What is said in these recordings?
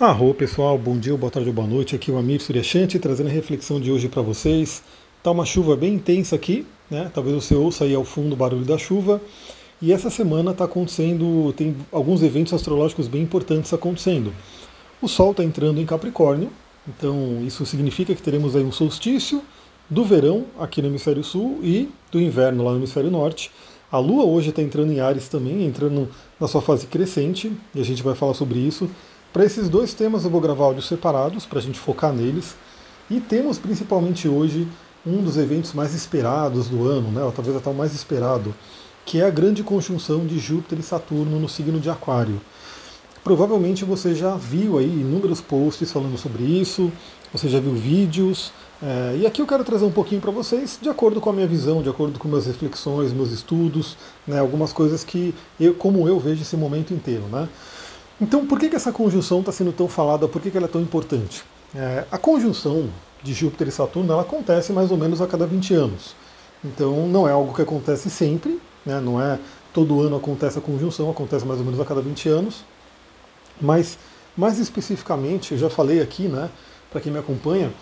Arro pessoal, bom dia, boa tarde ou boa noite. Aqui é o Amir Suryashanti trazendo a reflexão de hoje para vocês. Tá uma chuva bem intensa aqui, né? Talvez você ouça aí ao fundo o barulho da chuva. E essa semana está acontecendo, tem alguns eventos astrológicos bem importantes acontecendo. O Sol está entrando em Capricórnio, então isso significa que teremos aí um solstício do verão aqui no hemisfério sul e do inverno lá no hemisfério norte. A Lua hoje está entrando em Ares também, entrando na sua fase crescente, e a gente vai falar sobre isso. Para esses dois temas eu vou gravar áudios separados para a gente focar neles. E temos principalmente hoje um dos eventos mais esperados do ano, né, ou talvez até o mais esperado, que é a grande conjunção de Júpiter e Saturno no signo de Aquário. Provavelmente você já viu aí inúmeros posts falando sobre isso, você já viu vídeos, é, e aqui eu quero trazer um pouquinho para vocês, de acordo com a minha visão, de acordo com minhas reflexões, meus estudos, né, algumas coisas que eu, como eu vejo esse momento inteiro, né. Então, por que, que essa conjunção está sendo tão falada? Por que, que ela é tão importante? É, a conjunção de Júpiter e Saturno ela acontece mais ou menos a cada 20 anos. Então, não é algo que acontece sempre, né? não é todo ano acontece a conjunção, acontece mais ou menos a cada 20 anos. Mas, mais especificamente, eu já falei aqui, né, para quem me acompanha,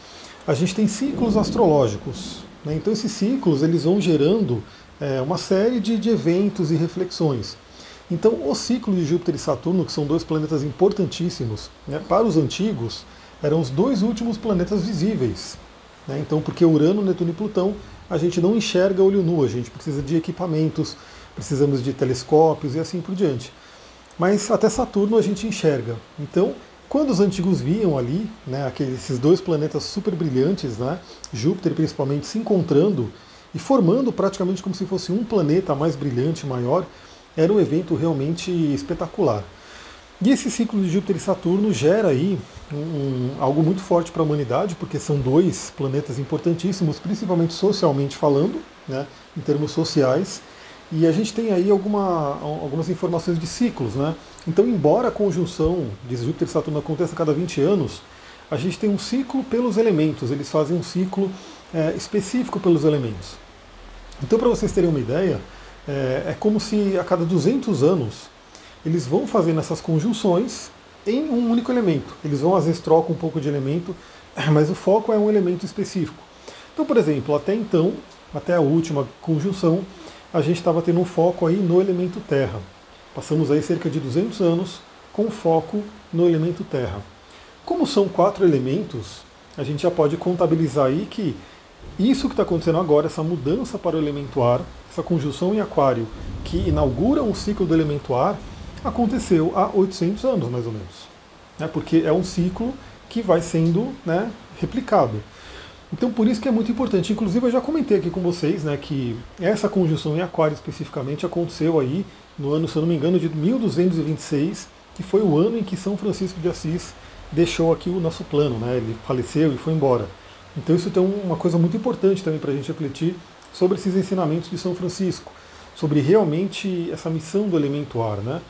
a gente tem ciclos astrológicos. Né? Então, esses ciclos eles vão gerando é, uma série de, de eventos e reflexões. Então, o ciclo de Júpiter e Saturno, que são dois planetas importantíssimos, né, para os antigos, eram os dois últimos planetas visíveis. Né, então, porque Urano, Netuno e Plutão, a gente não enxerga olho nu, a gente precisa de equipamentos, precisamos de telescópios e assim por diante. Mas até Saturno a gente enxerga. Então, quando os antigos viam ali, né, aqueles, esses dois planetas super brilhantes, né, Júpiter principalmente, se encontrando e formando praticamente como se fosse um planeta mais brilhante, maior, era um evento realmente espetacular. E esse ciclo de Júpiter e Saturno gera aí um, algo muito forte para a humanidade, porque são dois planetas importantíssimos, principalmente socialmente falando, né, em termos sociais. E a gente tem aí alguma, algumas informações de ciclos. Né? Então, embora a conjunção de Júpiter e Saturno aconteça a cada 20 anos, a gente tem um ciclo pelos elementos, eles fazem um ciclo é, específico pelos elementos. Então, para vocês terem uma ideia, é, é como se a cada 200 anos eles vão fazendo essas conjunções em um único elemento. Eles vão, às vezes, trocam um pouco de elemento, mas o foco é um elemento específico. Então, por exemplo, até então, até a última conjunção, a gente estava tendo um foco aí no elemento terra. Passamos aí cerca de 200 anos com foco no elemento terra. Como são quatro elementos, a gente já pode contabilizar aí que isso que está acontecendo agora, essa mudança para o elemento ar, essa conjunção em aquário que inaugura um ciclo do elemento ar, aconteceu há 800 anos, mais ou menos. Né? Porque é um ciclo que vai sendo né, replicado. Então por isso que é muito importante. Inclusive eu já comentei aqui com vocês né, que essa conjunção em aquário especificamente aconteceu aí no ano, se eu não me engano, de 1226, que foi o ano em que São Francisco de Assis deixou aqui o nosso plano, né? Ele faleceu e foi embora. Então isso tem uma coisa muito importante também para a gente refletir sobre esses ensinamentos de São Francisco, sobre realmente essa missão do elemento ar. Né?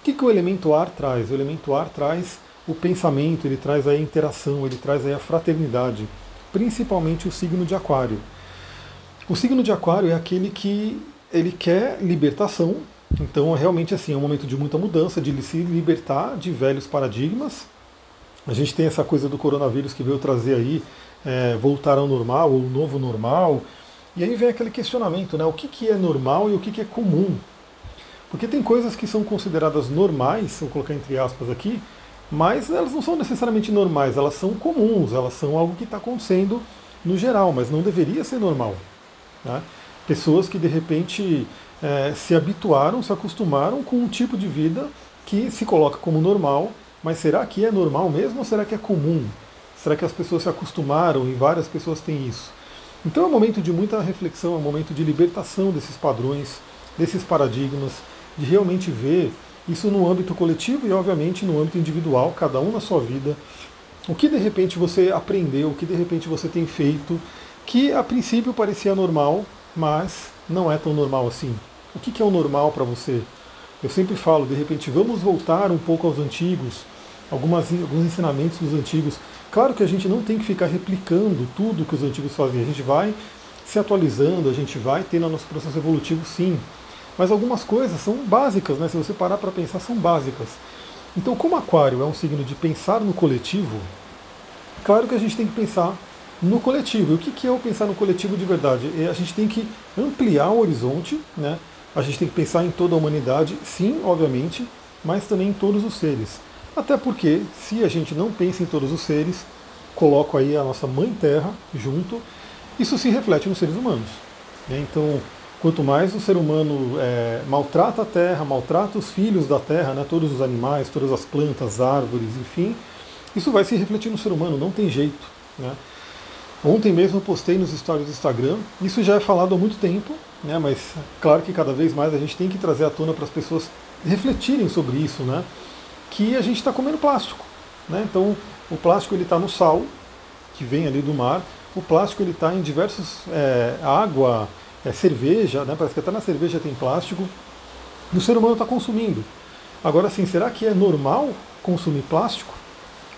O que, que o elemento ar traz? O elemento ar traz o pensamento, ele traz a interação, ele traz a fraternidade, principalmente o signo de aquário. O signo de aquário é aquele que ele quer libertação, então realmente assim, é um momento de muita mudança, de se libertar de velhos paradigmas. A gente tem essa coisa do coronavírus que veio trazer aí é, voltar ao normal, ou novo normal, e aí vem aquele questionamento, né? O que, que é normal e o que, que é comum? Porque tem coisas que são consideradas normais, vou colocar entre aspas aqui, mas elas não são necessariamente normais, elas são comuns, elas são algo que está acontecendo no geral, mas não deveria ser normal. Né? Pessoas que de repente é, se habituaram, se acostumaram com um tipo de vida que se coloca como normal, mas será que é normal mesmo ou será que é comum? Será que as pessoas se acostumaram e várias pessoas têm isso? Então é um momento de muita reflexão, é um momento de libertação desses padrões, desses paradigmas, de realmente ver isso no âmbito coletivo e, obviamente, no âmbito individual, cada um na sua vida. O que de repente você aprendeu, o que de repente você tem feito, que a princípio parecia normal, mas não é tão normal assim. O que é o normal para você? Eu sempre falo, de repente, vamos voltar um pouco aos antigos, algumas, alguns ensinamentos dos antigos. Claro que a gente não tem que ficar replicando tudo que os antigos faziam, a gente vai se atualizando, a gente vai tendo nosso processo evolutivo sim. Mas algumas coisas são básicas, né? se você parar para pensar, são básicas. Então, como Aquário é um signo de pensar no coletivo, claro que a gente tem que pensar no coletivo. E o que é o pensar no coletivo de verdade? É a gente tem que ampliar o horizonte, né? A gente tem que pensar em toda a humanidade, sim, obviamente, mas também em todos os seres. Até porque, se a gente não pensa em todos os seres, coloco aí a nossa mãe terra junto, isso se reflete nos seres humanos. Né? Então, quanto mais o ser humano é, maltrata a terra, maltrata os filhos da terra, né? todos os animais, todas as plantas, árvores, enfim, isso vai se refletir no ser humano, não tem jeito. Né? Ontem mesmo eu postei nos stories do Instagram, isso já é falado há muito tempo, né, mas claro que cada vez mais a gente tem que trazer à tona para as pessoas refletirem sobre isso, né, que a gente está comendo plástico. Né, então o plástico está no sal, que vem ali do mar, o plástico está em diversos, é, água, é, cerveja, né, parece que até na cerveja tem plástico, e o ser humano está consumindo. Agora sim, será que é normal consumir plástico?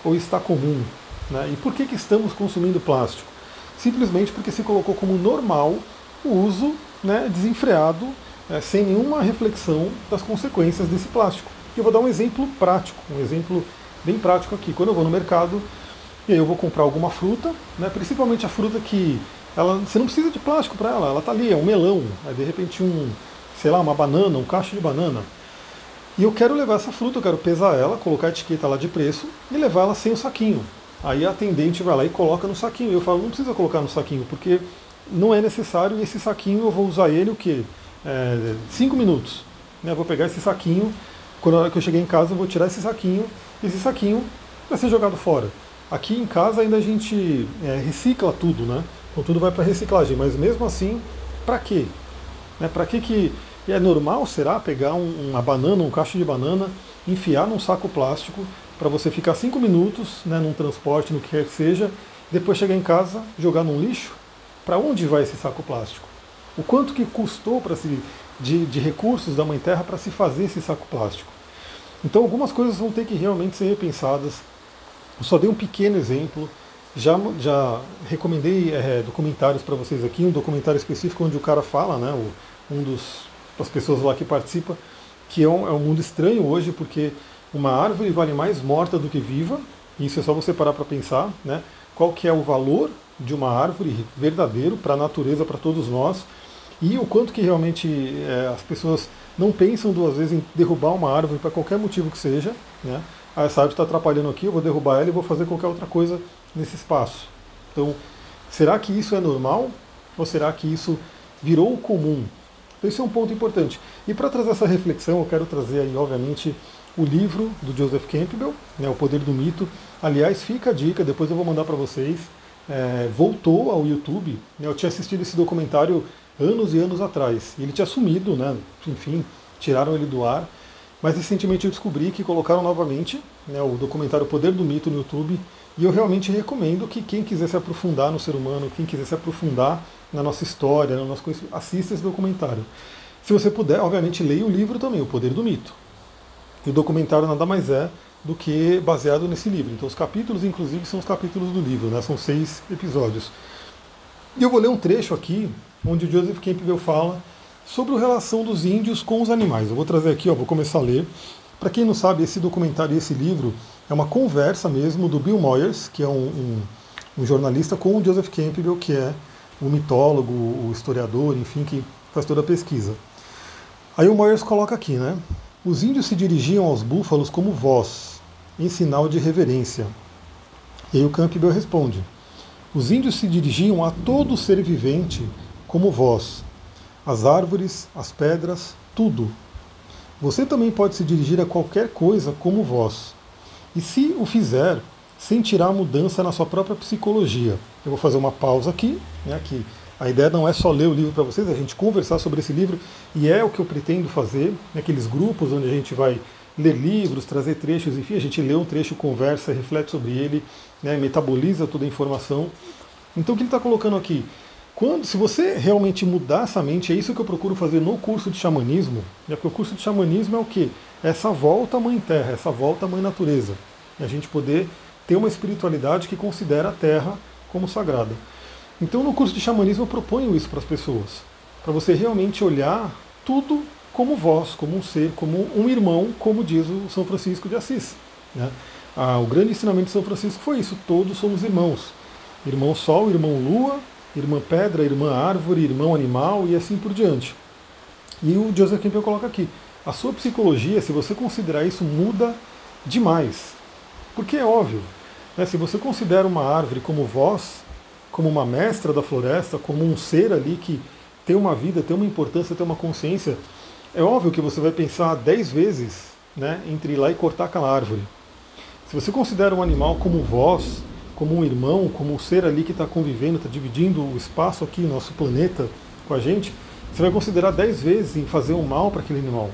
Ou está comum? Né? E por que, que estamos consumindo plástico? simplesmente porque se colocou como normal o uso né, desenfreado, é, sem nenhuma reflexão das consequências desse plástico. E eu vou dar um exemplo prático, um exemplo bem prático aqui. Quando eu vou no mercado e aí eu vou comprar alguma fruta, né, principalmente a fruta que ela, você não precisa de plástico para ela, ela está ali, é um melão, é de repente um, sei lá, uma banana, um cacho de banana. E eu quero levar essa fruta, eu quero pesar ela, colocar a etiqueta lá de preço e levar ela sem o saquinho. Aí a atendente vai lá e coloca no saquinho. Eu falo, não precisa colocar no saquinho, porque não é necessário esse saquinho eu vou usar ele o quê? É, cinco minutos. Né? Eu vou pegar esse saquinho, quando eu chegar em casa eu vou tirar esse saquinho, esse saquinho vai ser jogado fora. Aqui em casa ainda a gente é, recicla tudo, né? Então tudo vai para reciclagem, mas mesmo assim, para quê? Né? Para que que é normal, será, pegar um, uma banana, um cacho de banana, enfiar num saco plástico, para você ficar cinco minutos né, num transporte, no que quer que seja, depois chegar em casa, jogar num lixo? Para onde vai esse saco plástico? O quanto que custou para se de, de recursos da Mãe Terra para se fazer esse saco plástico? Então algumas coisas vão ter que realmente ser repensadas. Eu só dei um pequeno exemplo. Já, já recomendei é, documentários para vocês aqui, um documentário específico onde o cara fala, né, o, um dos das pessoas lá que participa, que é um, é um mundo estranho hoje, porque uma árvore vale mais morta do que viva, isso é só você parar para pensar, né? Qual que é o valor de uma árvore verdadeiro para a natureza, para todos nós, e o quanto que realmente é, as pessoas não pensam duas vezes em derrubar uma árvore para qualquer motivo que seja, né? Ah, essa árvore está atrapalhando aqui, eu vou derrubar ela e vou fazer qualquer outra coisa nesse espaço. Então, será que isso é normal? Ou será que isso virou comum? Então, esse é um ponto importante. E para trazer essa reflexão, eu quero trazer aí, obviamente, o livro do Joseph Campbell, né, O Poder do Mito. Aliás, fica a dica, depois eu vou mandar para vocês. É, voltou ao YouTube. Né, eu tinha assistido esse documentário anos e anos atrás. Ele tinha sumido, né? Enfim, tiraram ele do ar. Mas recentemente eu descobri que colocaram novamente né, o documentário Poder do Mito no YouTube. E eu realmente recomendo que quem quiser se aprofundar no ser humano, quem quiser se aprofundar na nossa história, no nosso assista esse documentário. Se você puder, obviamente, leia o livro também, O Poder do Mito. E o documentário nada mais é do que baseado nesse livro. Então os capítulos, inclusive, são os capítulos do livro, né? são seis episódios. E eu vou ler um trecho aqui, onde o Joseph Campbell fala sobre a relação dos índios com os animais. Eu vou trazer aqui, ó, vou começar a ler. Para quem não sabe, esse documentário e esse livro é uma conversa mesmo do Bill Moyers, que é um, um, um jornalista, com o Joseph Campbell, que é o mitólogo, o historiador, enfim, que faz toda a pesquisa. Aí o Moyers coloca aqui, né? Os índios se dirigiam aos búfalos como voz, em sinal de reverência. E aí o Campbell responde: Os índios se dirigiam a todo ser vivente como voz, as árvores, as pedras, tudo. Você também pode se dirigir a qualquer coisa como voz. E se o fizer, sentirá mudança na sua própria psicologia. Eu vou fazer uma pausa aqui, né, aqui a ideia não é só ler o livro para vocês, é a gente conversar sobre esse livro, e é o que eu pretendo fazer, naqueles grupos onde a gente vai ler livros, trazer trechos, enfim, a gente lê um trecho, conversa, reflete sobre ele, né, metaboliza toda a informação. Então o que ele está colocando aqui? Quando, se você realmente mudar essa mente, é isso que eu procuro fazer no curso de xamanismo, né, porque o curso de xamanismo é o quê? Essa volta à Mãe Terra, essa volta à Mãe Natureza. A gente poder ter uma espiritualidade que considera a Terra como sagrada. Então, no curso de xamanismo, eu proponho isso para as pessoas, para você realmente olhar tudo como vós, como um ser, como um irmão, como diz o São Francisco de Assis. Né? Ah, o grande ensinamento de São Francisco foi isso: todos somos irmãos. Irmão Sol, irmão Lua, irmã Pedra, irmã Árvore, irmão Animal e assim por diante. E o Joseph Campbell coloca aqui: a sua psicologia, se você considerar isso, muda demais. Porque é óbvio, né, se você considera uma árvore como vós, como uma mestra da floresta, como um ser ali que tem uma vida, tem uma importância, tem uma consciência, é óbvio que você vai pensar dez vezes né, entre ir lá e cortar aquela árvore. Se você considera um animal como vós, como um irmão, como um ser ali que está convivendo, está dividindo o espaço aqui, nosso planeta, com a gente, você vai considerar dez vezes em fazer um mal para aquele animal.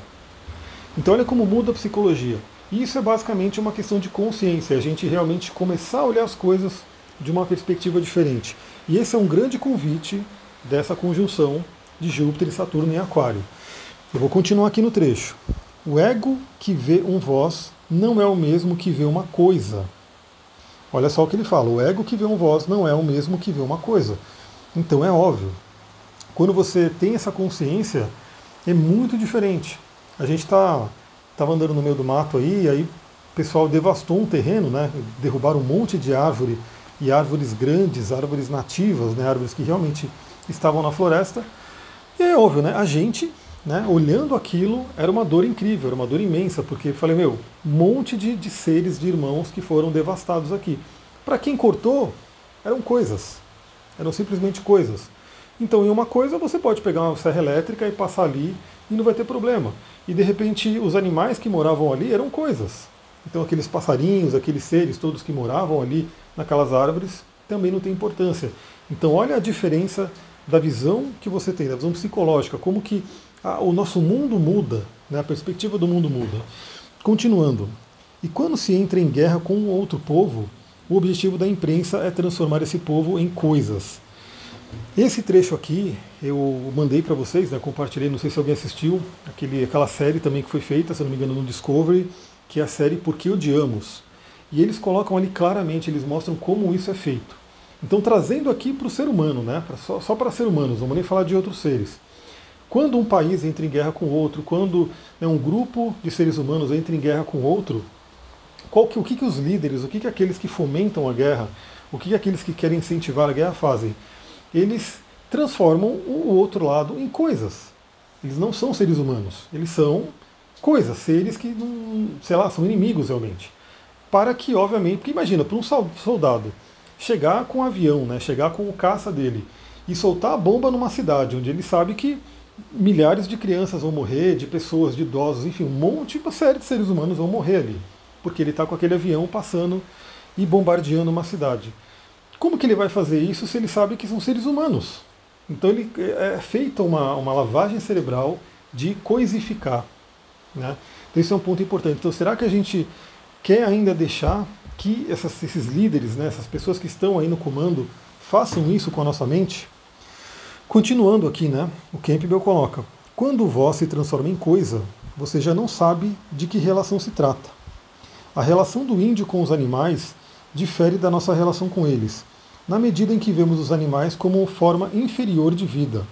Então olha como muda a psicologia. E isso é basicamente uma questão de consciência, a gente realmente começar a olhar as coisas de uma perspectiva diferente. E esse é um grande convite dessa conjunção de Júpiter e Saturno em Aquário. Eu vou continuar aqui no trecho. O ego que vê um voz não é o mesmo que vê uma coisa. Olha só o que ele fala: o ego que vê um voz não é o mesmo que vê uma coisa. Então é óbvio. Quando você tem essa consciência, é muito diferente. A gente está estava andando no meio do mato aí, e aí o pessoal devastou um terreno, né? Derrubaram um monte de árvore e árvores grandes, árvores nativas, né? Árvores que realmente estavam na floresta. E é óbvio, né? A gente, né? Olhando aquilo, era uma dor incrível, era uma dor imensa, porque falei, meu, um monte de, de seres, de irmãos que foram devastados aqui. Para quem cortou, eram coisas, eram simplesmente coisas. Então, em uma coisa, você pode pegar uma serra elétrica e passar ali e não vai ter problema. E de repente, os animais que moravam ali eram coisas. Então, aqueles passarinhos, aqueles seres todos que moravam ali naquelas árvores também não tem importância. Então, olha a diferença da visão que você tem, da visão psicológica, como que o nosso mundo muda, né, a perspectiva do mundo muda. Continuando. E quando se entra em guerra com outro povo, o objetivo da imprensa é transformar esse povo em coisas. Esse trecho aqui eu mandei para vocês, né, compartilhei, não sei se alguém assistiu, aquele, aquela série também que foi feita, se não me engano, no Discovery, que é a série Por que Odiamos. E eles colocam ali claramente, eles mostram como isso é feito. Então, trazendo aqui para o ser humano, né, só, só para ser humanos, não vou nem falar de outros seres. Quando um país entra em guerra com outro, quando né, um grupo de seres humanos entra em guerra com outro, qual que, o que, que os líderes, o que, que aqueles que fomentam a guerra, o que, que aqueles que querem incentivar a guerra fazem? Eles transformam o outro lado em coisas. Eles não são seres humanos, eles são coisas, seres que, sei lá, são inimigos realmente. Para que, obviamente, porque imagina, para um soldado chegar com um avião, né, chegar com o caça dele e soltar a bomba numa cidade onde ele sabe que milhares de crianças vão morrer, de pessoas, de idosos, enfim, um monte, uma série de seres humanos vão morrer ali, porque ele está com aquele avião passando e bombardeando uma cidade. Como que ele vai fazer isso se ele sabe que são seres humanos? Então ele é, é feita uma, uma lavagem cerebral de coisificar. Né? Então isso é um ponto importante. Então será que a gente quer ainda deixar que essas, esses líderes, né, essas pessoas que estão aí no comando, façam isso com a nossa mente? Continuando aqui, né, o Campbell coloca: quando o vós se transforma em coisa, você já não sabe de que relação se trata. A relação do índio com os animais difere da nossa relação com eles, na medida em que vemos os animais como forma inferior de vida.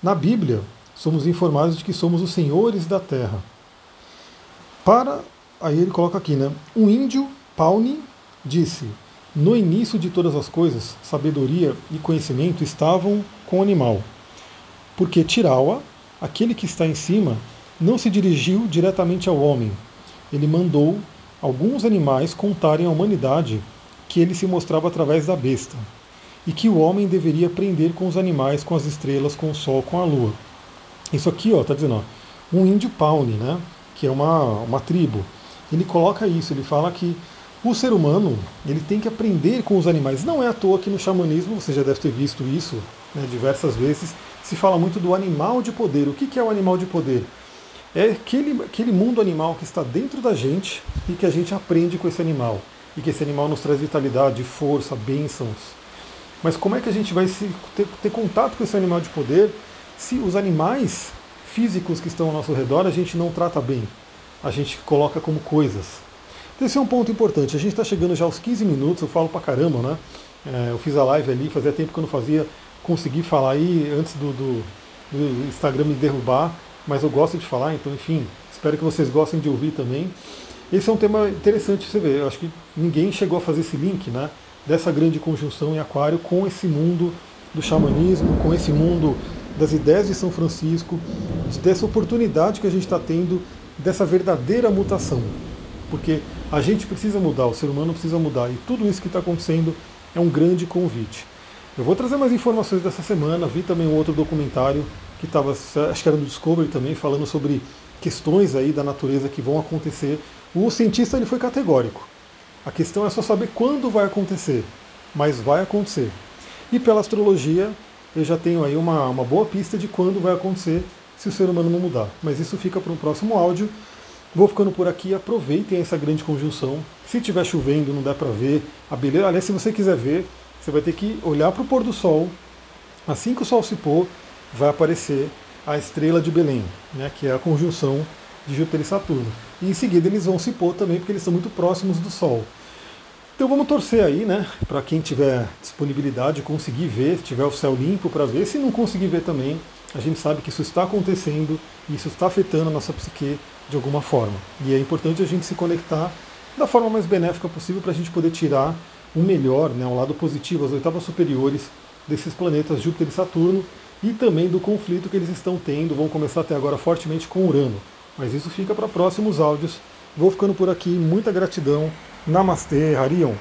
Na Bíblia, somos informados de que somos os senhores da terra. Para, aí ele coloca aqui, né? Um índio, Pauni, disse: No início de todas as coisas, sabedoria e conhecimento estavam com o animal. Porque Tirawa, aquele que está em cima, não se dirigiu diretamente ao homem. Ele mandou alguns animais contarem à humanidade que ele se mostrava através da besta, e que o homem deveria aprender com os animais, com as estrelas, com o sol, com a lua. Isso aqui está dizendo, ó, um índio Pauni, né, que é uma, uma tribo, ele coloca isso, ele fala que o ser humano ele tem que aprender com os animais. Não é à toa que no xamanismo, você já deve ter visto isso né, diversas vezes, se fala muito do animal de poder. O que, que é o animal de poder? É aquele, aquele mundo animal que está dentro da gente e que a gente aprende com esse animal. E que esse animal nos traz vitalidade, força, bênçãos. Mas como é que a gente vai se, ter, ter contato com esse animal de poder se os animais físicos que estão ao nosso redor a gente não trata bem? A gente coloca como coisas. Esse é um ponto importante. A gente está chegando já aos 15 minutos, eu falo pra caramba, né? É, eu fiz a live ali, fazia tempo que eu não fazia, consegui falar aí antes do, do, do Instagram me derrubar. mas eu gosto de falar, então enfim, espero que vocês gostem de ouvir também. Esse é um tema interessante você ver, eu acho que ninguém chegou a fazer esse link, né? Dessa grande conjunção em Aquário com esse mundo do xamanismo, com esse mundo das ideias de São Francisco, dessa oportunidade que a gente está tendo, dessa verdadeira mutação. Porque a gente precisa mudar, o ser humano precisa mudar, e tudo isso que está acontecendo é um grande convite. Eu vou trazer mais informações dessa semana, vi também um outro documentário que estava, acho que era no Discovery também, falando sobre questões aí da natureza que vão acontecer. O cientista ele foi categórico. A questão é só saber quando vai acontecer, mas vai acontecer. E pela astrologia, eu já tenho aí uma, uma boa pista de quando vai acontecer se o ser humano não mudar. Mas isso fica para um próximo áudio. Vou ficando por aqui, aproveitem essa grande conjunção. Se estiver chovendo, não dá para ver a beleza. Aliás, se você quiser ver, você vai ter que olhar para o pôr do sol. Assim que o sol se pôr, vai aparecer a estrela de Belém, né, que é a conjunção de Júpiter e Saturno. E em seguida eles vão se pôr também, porque eles são muito próximos do Sol. Então vamos torcer aí, né, para quem tiver disponibilidade conseguir ver, tiver o céu limpo para ver. Se não conseguir ver também, a gente sabe que isso está acontecendo e isso está afetando a nossa psique de alguma forma. E é importante a gente se conectar da forma mais benéfica possível para a gente poder tirar o melhor, né, o lado positivo, as oitavas superiores desses planetas Júpiter e Saturno e também do conflito que eles estão tendo. Vão começar até agora fortemente com Urano. Mas isso fica para próximos áudios. Vou ficando por aqui. Muita gratidão. Namastê, Harion.